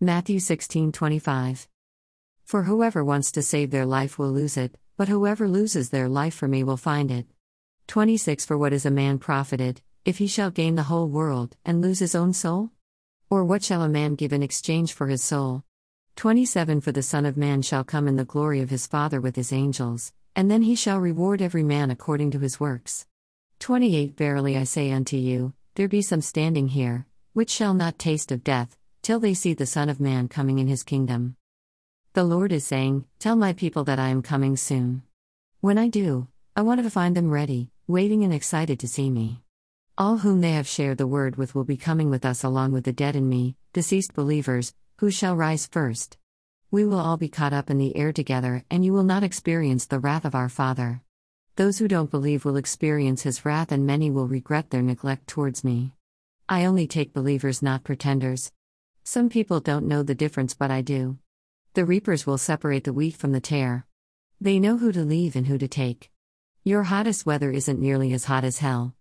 Matthew 16:25. For whoever wants to save their life will lose it, but whoever loses their life for me will find it. 26 For what is a man profited, if he shall gain the whole world, and lose his own soul? Or what shall a man give in exchange for his soul? 27 For the Son of Man shall come in the glory of his Father with his angels, and then he shall reward every man according to his works. 28 Verily I say unto you, there be some standing here, which shall not taste of death, till they see the Son of Man coming in his kingdom. The Lord is saying, Tell my people that I am coming soon. When I do, I want to find them ready, waiting and excited to see me. All whom they have shared the word with will be coming with us along with the dead in me, deceased believers, who shall rise first. We will all be caught up in the air together, and you will not experience the wrath of our Father. Those who don't believe will experience his wrath, and many will regret their neglect towards me. I only take believers, not pretenders. Some people don't know the difference, but I do. The reapers will separate the wheat from the tare. They know who to leave and who to take. Your hottest weather isn't nearly as hot as hell.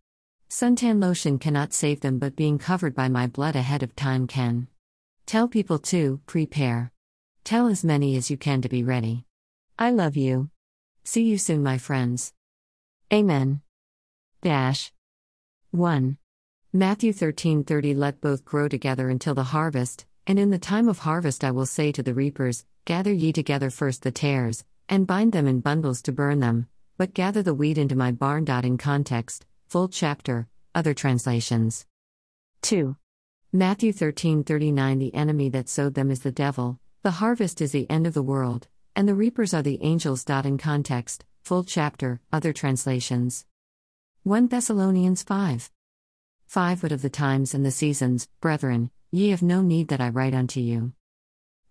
Suntan lotion cannot save them, but being covered by my blood ahead of time can. Tell people to prepare. Tell as many as you can to be ready. I love you. See you soon, my friends. Amen. Dash. 1. Matthew 13:30 Let both grow together until the harvest, and in the time of harvest I will say to the reapers, Gather ye together first the tares, and bind them in bundles to burn them, but gather the wheat into my barn. In context, full chapter, other translations. 2. Matthew 13:39 The enemy that sowed them is the devil, the harvest is the end of the world, and the reapers are the angels. In context, full chapter, other translations. 1 Thessalonians 5. 5 What of the times and the seasons, brethren, ye have no need that I write unto you.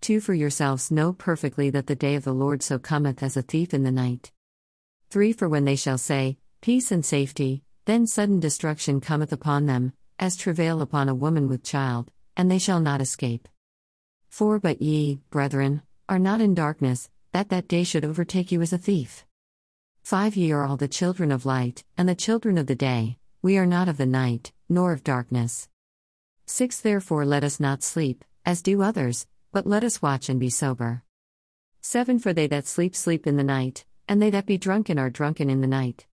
2 For yourselves know perfectly that the day of the Lord so cometh as a thief in the night. 3 For when they shall say, Peace and safety, then sudden destruction cometh upon them, as travail upon a woman with child, and they shall not escape. 4 But ye, brethren, are not in darkness, that that day should overtake you as a thief. 5 Ye are all the children of light, and the children of the day, we are not of the night, nor of darkness. 6 Therefore let us not sleep, as do others, but let us watch and be sober. 7 For they that sleep, sleep in the night, and they that be drunken are drunken in the night.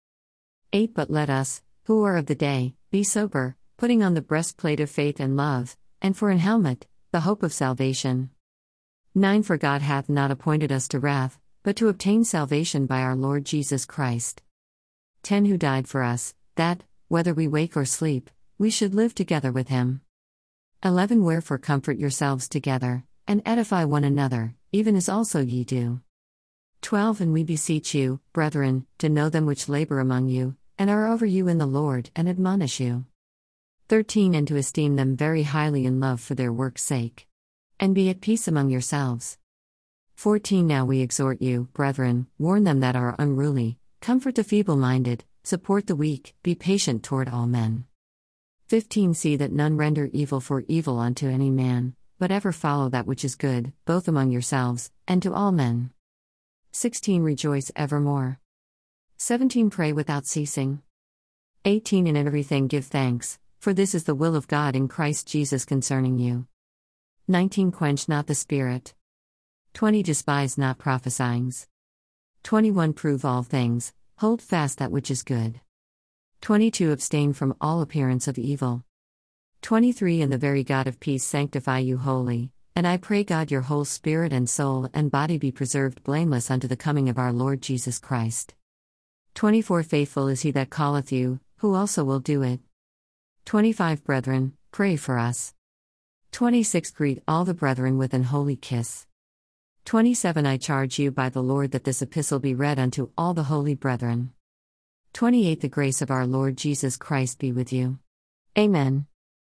8 But let us, who are of the day, be sober, putting on the breastplate of faith and love, and for an helmet, the hope of salvation. 9 For God hath not appointed us to wrath, but to obtain salvation by our Lord Jesus Christ. 10 Who died for us, that, whether we wake or sleep, we should live together with him. 11 Wherefore comfort yourselves together, and edify one another, even as also ye do. 12 And we beseech you, brethren, to know them which labor among you, and are over you in the Lord, and admonish you. 13 And to esteem them very highly in love for their work's sake. And be at peace among yourselves. 14 Now we exhort you, brethren, warn them that are unruly, comfort the feeble minded, Support the weak, be patient toward all men. 15 See that none render evil for evil unto any man, but ever follow that which is good, both among yourselves, and to all men. 16 Rejoice evermore. 17 Pray without ceasing. 18 In everything give thanks, for this is the will of God in Christ Jesus concerning you. 19 Quench not the spirit. 20 Despise not prophesyings. 21 Prove all things, Hold fast that which is good. 22 Abstain from all appearance of evil. 23 And the very God of peace sanctify you wholly, and I pray God your whole spirit and soul and body be preserved blameless unto the coming of our Lord Jesus Christ. 24 Faithful is he that calleth you, who also will do it. 25 Brethren, pray for us. 26 Greet all the brethren with an holy kiss. 27 I charge you by the Lord that this epistle be read unto all the holy brethren. 28 The grace of our Lord Jesus Christ be with you. Amen.